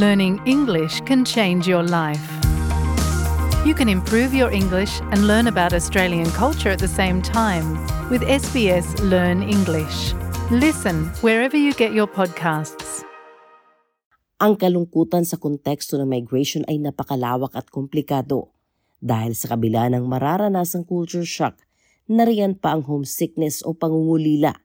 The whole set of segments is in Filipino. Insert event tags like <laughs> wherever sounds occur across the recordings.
Learning English can change your life. You can improve your English and learn about Australian culture at the same time with SBS Learn English. Listen wherever you get your podcasts. Ang kalungkutan sa konteksto ng migration ay napakalawak at komplikado. Dahil sa kabila ng mararanasang culture shock, nariyan pa ang homesickness o pangungulila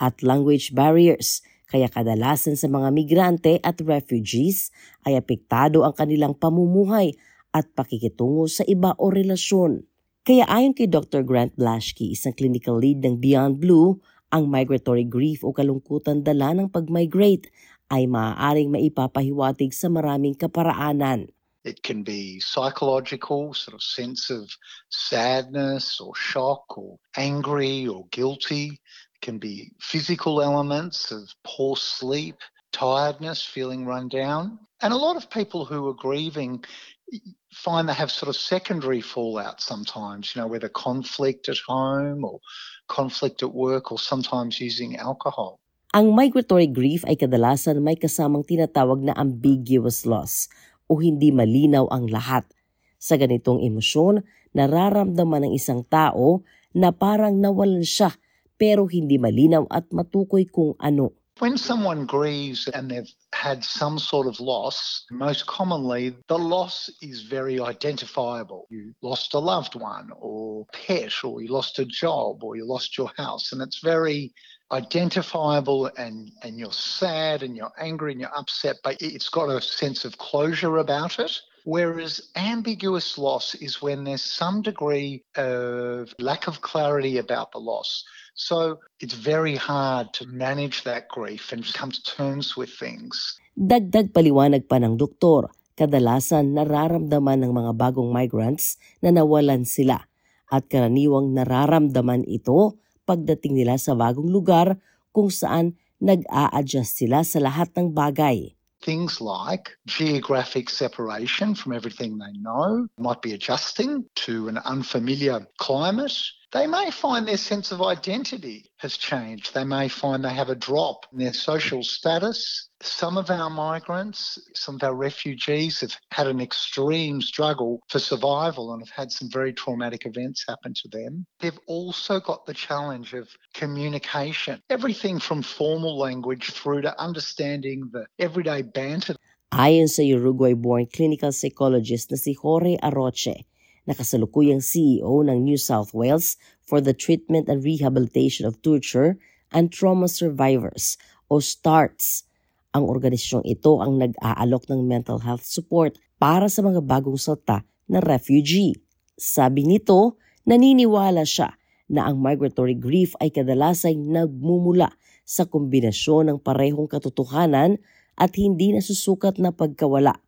at language barriers kaya kadalasan sa mga migrante at refugees ay apektado ang kanilang pamumuhay at pakikitungo sa iba o relasyon. Kaya ayon kay Dr. Grant Blaschke, isang clinical lead ng Beyond Blue, ang migratory grief o kalungkutan dala ng pag-migrate ay maaaring maipapahiwatig sa maraming kaparaanan. It can be psychological, sort of sense of sadness or shock or angry or guilty. Can be physical elements of poor sleep, tiredness, feeling run down. And a lot of people who are grieving find they have sort of secondary fallout sometimes, you know, whether conflict at home or conflict at work or sometimes using alcohol. Ang migratory grief ay kadalasan may kasamang tinatawag na ambiguous loss o hindi malinaw ang lahat. Sa ganitong emosyon, nararamdaman ng isang tao na parang nawalan siya pero hindi malinaw at matukoy kung ano. When someone grieves and they've had some sort of loss, most commonly the loss is very identifiable. You lost a loved one or pet or you lost a job or you lost your house and it's very identifiable and, and you're sad and you're angry and you're upset, but it's got a sense of closure about it. Whereas ambiguous loss is when there's some degree of lack of clarity about the loss. So it's very hard to manage that grief and come to terms with things. Dagdag paliwanag pa ng doktor, kadalasan nararamdaman ng mga bagong migrants na nawalan sila at karaniwang nararamdaman ito pagdating nila sa bagong lugar kung saan nag-a-adjust sila sa lahat ng bagay. Things like geographic separation from everything they know, might be adjusting to an unfamiliar climate. They may find their sense of identity has changed. They may find they have a drop in their social status. Some of our migrants, some of our refugees have had an extreme struggle for survival and have had some very traumatic events happen to them. They've also got the challenge of communication, everything from formal language through to understanding the everyday banter. Ayon sa Uruguay-born clinical psychologist na si Jorge Aroche, na kasalukuyang CEO ng New South Wales for the Treatment and Rehabilitation of Torture and Trauma Survivors o STARTS. Ang organisasyong ito ang nag-aalok ng mental health support para sa mga bagong salta na refugee. Sabi nito, naniniwala siya na ang migratory grief ay kadalasay nagmumula sa kombinasyon ng parehong katotohanan at hindi nasusukat na pagkawala,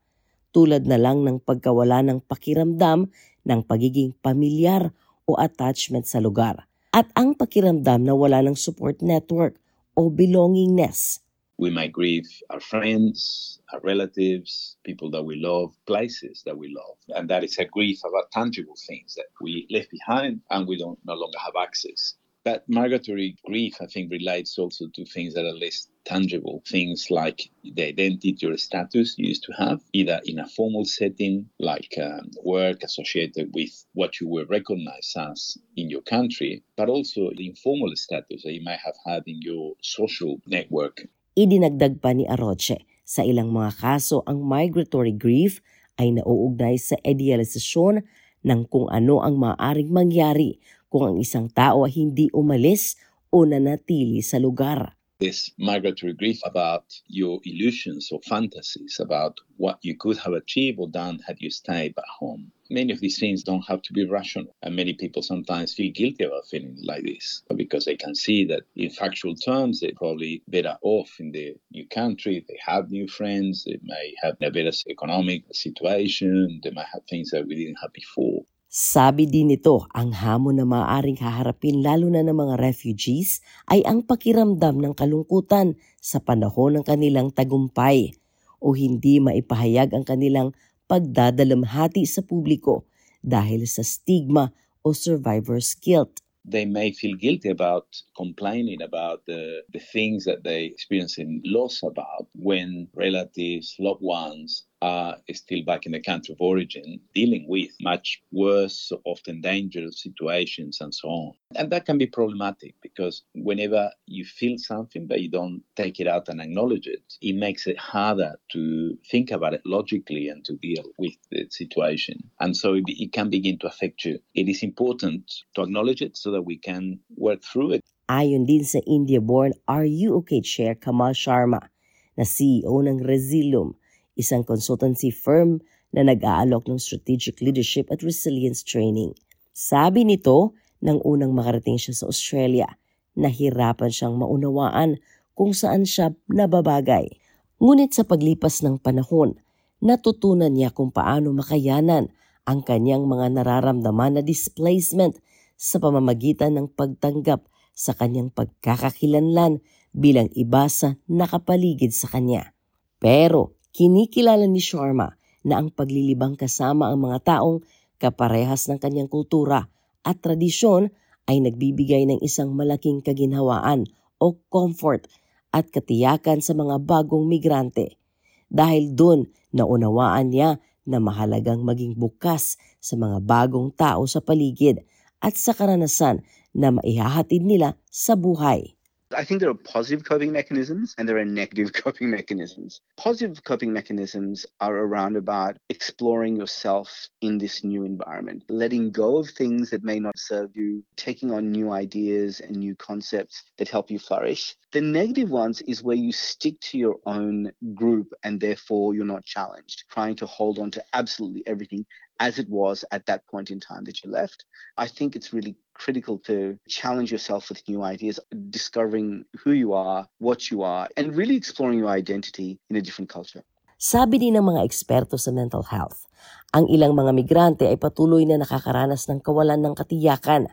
tulad na lang ng pagkawala ng pakiramdam ng pagiging pamilyar o attachment sa lugar, at ang pakiramdam na wala ng support network o belongingness. We might grieve our friends, our relatives, people that we love, places that we love. And that is a grief about tangible things that we left behind and we don't no longer have access. That migratory grief, I think, relates also to things that are less tangible. Things like the identity or status you used to have, either in a formal setting like um, work associated with what you were recognized as in your country, but also the informal status that you might have had in your social network. Idinagdag pa ni Aroche, sa ilang mga kaso ang migratory grief ay nauugnay sa idealisasyon ng kung ano ang maaaring mangyari kung ang isang tao ay hindi umalis o nanatili sa lugar. This migratory grief about your illusions or fantasies about what you could have achieved or done had you stayed at home. Many of these things don't have to be rational, and many people sometimes feel guilty about feeling like this because they can see that in factual terms they're probably better off in their new country. They have new friends, they may have a better economic situation, they might have things that we didn't have before. Sabi din nito, ang hamon na maaaring haharapin lalo na ng mga refugees ay ang pakiramdam ng kalungkutan sa panahon ng kanilang tagumpay o hindi maipahayag ang kanilang pagdadalamhati sa publiko dahil sa stigma o survivor's guilt. They may feel guilty about complaining about the, the things that they experiencing loss about when relatives, loved ones are still back in the country of origin, dealing with much worse, often dangerous situations and so on. And that can be problematic because whenever you feel something but you don't take it out and acknowledge it, it makes it harder to think about it logically and to deal with the situation. And so it, it can begin to affect you. It is important to acknowledge it so that we can work through it. Ayon din sa India-born Are You Okay Chair Kamal Sharma na CEO ng Resilium, isang consultancy firm na nag-aalok ng strategic leadership at resilience training. Sabi nito, nang unang makarating siya sa Australia, nahirapan siyang maunawaan kung saan siya nababagay. Ngunit sa paglipas ng panahon, natutunan niya kung paano makayanan ang kanyang mga nararamdaman na displacement sa pamamagitan ng pagtanggap sa kanyang pagkakakilanlan bilang iba sa nakapaligid sa kanya. Pero kinikilala ni Sharma na ang paglilibang kasama ang mga taong kaparehas ng kanyang kultura at tradisyon ay nagbibigay ng isang malaking kaginhawaan o comfort at katiyakan sa mga bagong migrante. Dahil doon, naunawaan niya na mahalagang maging bukas sa mga bagong tao sa paligid at sa karanasan na maihahatid nila sa buhay. I think there are positive coping mechanisms and there are negative <laughs> coping mechanisms. Positive coping mechanisms are around about exploring yourself in this new environment, letting go of things that may not serve you, taking on new ideas and new concepts that help you flourish. The negative ones is where you stick to your own group and therefore you're not challenged, trying to hold on to absolutely everything as it was at that point in time that you left. I think it's really critical to challenge yourself with new ideas, discovering who you are, what you are, and really exploring your identity in a different culture. Sabi din ng mga eksperto sa mental health, ang ilang mga migrante ay patuloy na nakakaranas ng kawalan ng katiyakan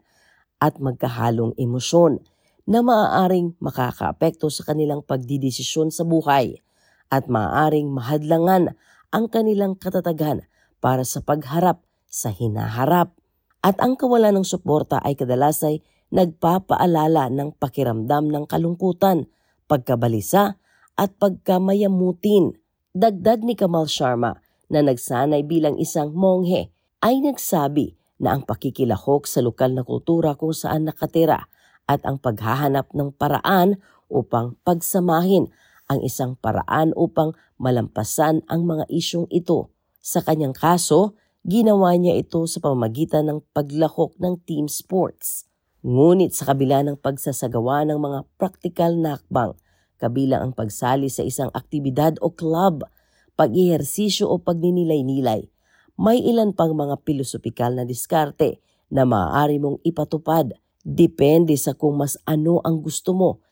at magkahalong emosyon na maaaring makakaapekto sa kanilang pagdidesisyon sa buhay at maaaring mahadlangan ang kanilang katatagan para sa pagharap sa hinaharap. At ang kawalan ng suporta ay kadalas ay nagpapaalala ng pakiramdam ng kalungkutan, pagkabalisa at pagkamayamutin. Dagdag ni Kamal Sharma na nagsanay bilang isang monghe ay nagsabi na ang pakikilahok sa lokal na kultura kung saan nakatira at ang paghahanap ng paraan upang pagsamahin ang isang paraan upang malampasan ang mga isyong ito sa kanyang kaso, ginawa niya ito sa pamamagitan ng paglahok ng team sports. Ngunit sa kabila ng pagsasagawa ng mga praktikal na akbang, kabilang ang pagsali sa isang aktibidad o club, pag-ihersisyo o pagninilay-nilay, may ilan pang mga pilosopikal na diskarte na maaari mong ipatupad depende sa kung mas ano ang gusto mo,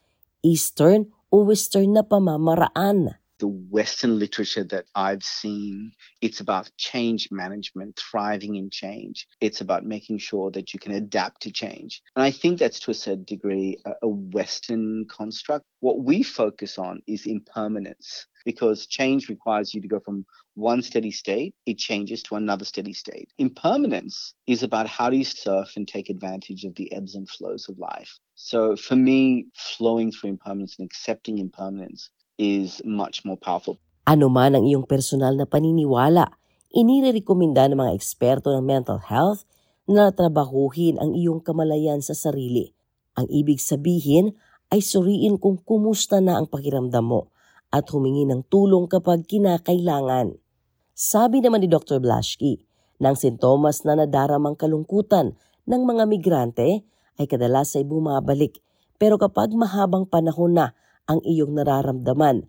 Eastern o Western na pamamaraan. The Western literature that I've seen, it's about change management, thriving in change. It's about making sure that you can adapt to change. And I think that's to a certain degree a, Western construct. What we focus on is impermanence because change requires you to go from one steady state, it changes to another steady state. Impermanence is about how do you surf and take advantage of the ebbs and flows of life. So for me, flowing through impermanence and accepting impermanence is much more powerful. Ano man ang iyong personal na paniniwala, inirekomenda ng mga eksperto ng mental health na trabahuhin ang iyong kamalayan sa sarili. Ang ibig sabihin ay suriin kung kumusta na ang pakiramdam mo at humingi ng tulong kapag kinakailangan. Sabi naman ni Dr. Blashki, ng sintomas na nadaramang kalungkutan ng mga migrante ay kadalas ay bumabalik pero kapag mahabang panahon na ang iyong nararamdaman,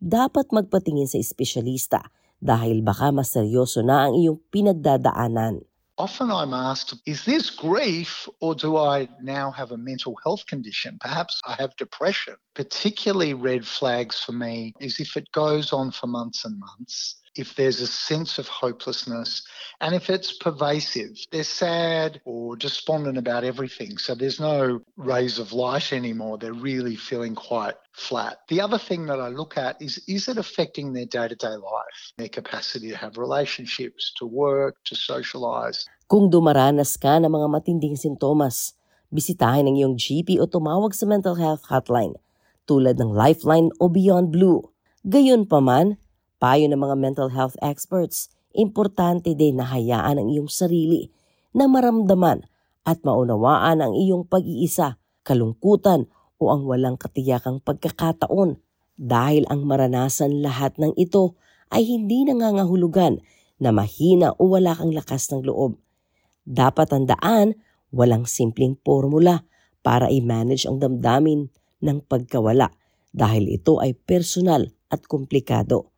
dapat magpatingin sa espesyalista dahil baka mas seryoso na ang iyong pinagdadaanan. Often I'm asked, is this grief or do I now have a mental health condition? Perhaps I have depression. Particularly red flags for me is if it goes on for months and months, if there's a sense of hopelessness, and if it's pervasive. They're sad or despondent about everything. So there's no rays of light anymore. They're really feeling quite flat. The other thing that I look at is is it affecting their day to day life, their capacity to have relationships, to work, to socialize? Kung dumaranas ka ng mga matinding sintomas, Bisitahin ang iyong GP o tumawag sa mental health hotline tulad ng Lifeline o Beyond Blue. Gayon pa man, payo ng mga mental health experts, importante din na hayaan ang iyong sarili na maramdaman at maunawaan ang iyong pag-iisa, kalungkutan o ang walang katiyakang pagkakataon dahil ang maranasan lahat ng ito ay hindi nangangahulugan na mahina o wala kang lakas ng loob. Dapat tandaan Walang simpleng formula para i-manage ang damdamin ng pagkawala dahil ito ay personal at komplikado.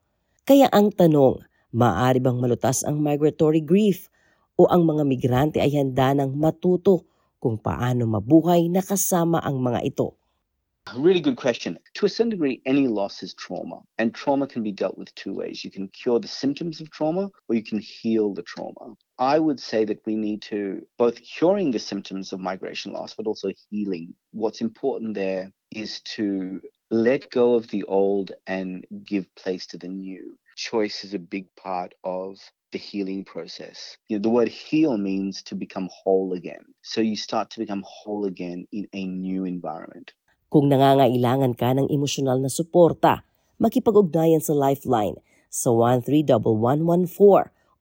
Kaya ang tanong, maaari bang malutas ang migratory grief o ang mga migrante ay handa ng matuto kung paano mabuhay na kasama ang mga ito? Really good question. To a certain degree, any loss is trauma, and trauma can be dealt with two ways. You can cure the symptoms of trauma, or you can heal the trauma. I would say that we need to both curing the symptoms of migration loss, but also healing. What's important there is to let go of the old and give place to the new. Choice is a big part of the healing process. You know, the word heal means to become whole again. So you start to become whole again in a new environment. Kung nangangailangan ka ng emosyonal na suporta, makipag-ugnayan sa Lifeline sa 131114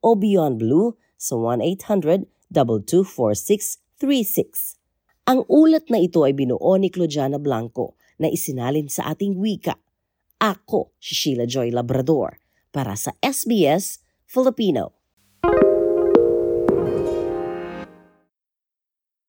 o Beyond Blue sa 1-800-224636. Ang ulat na ito ay binuo ni Claudiana Blanco na isinalin sa ating wika. Ako si Sheila Joy Labrador para sa SBS Filipino.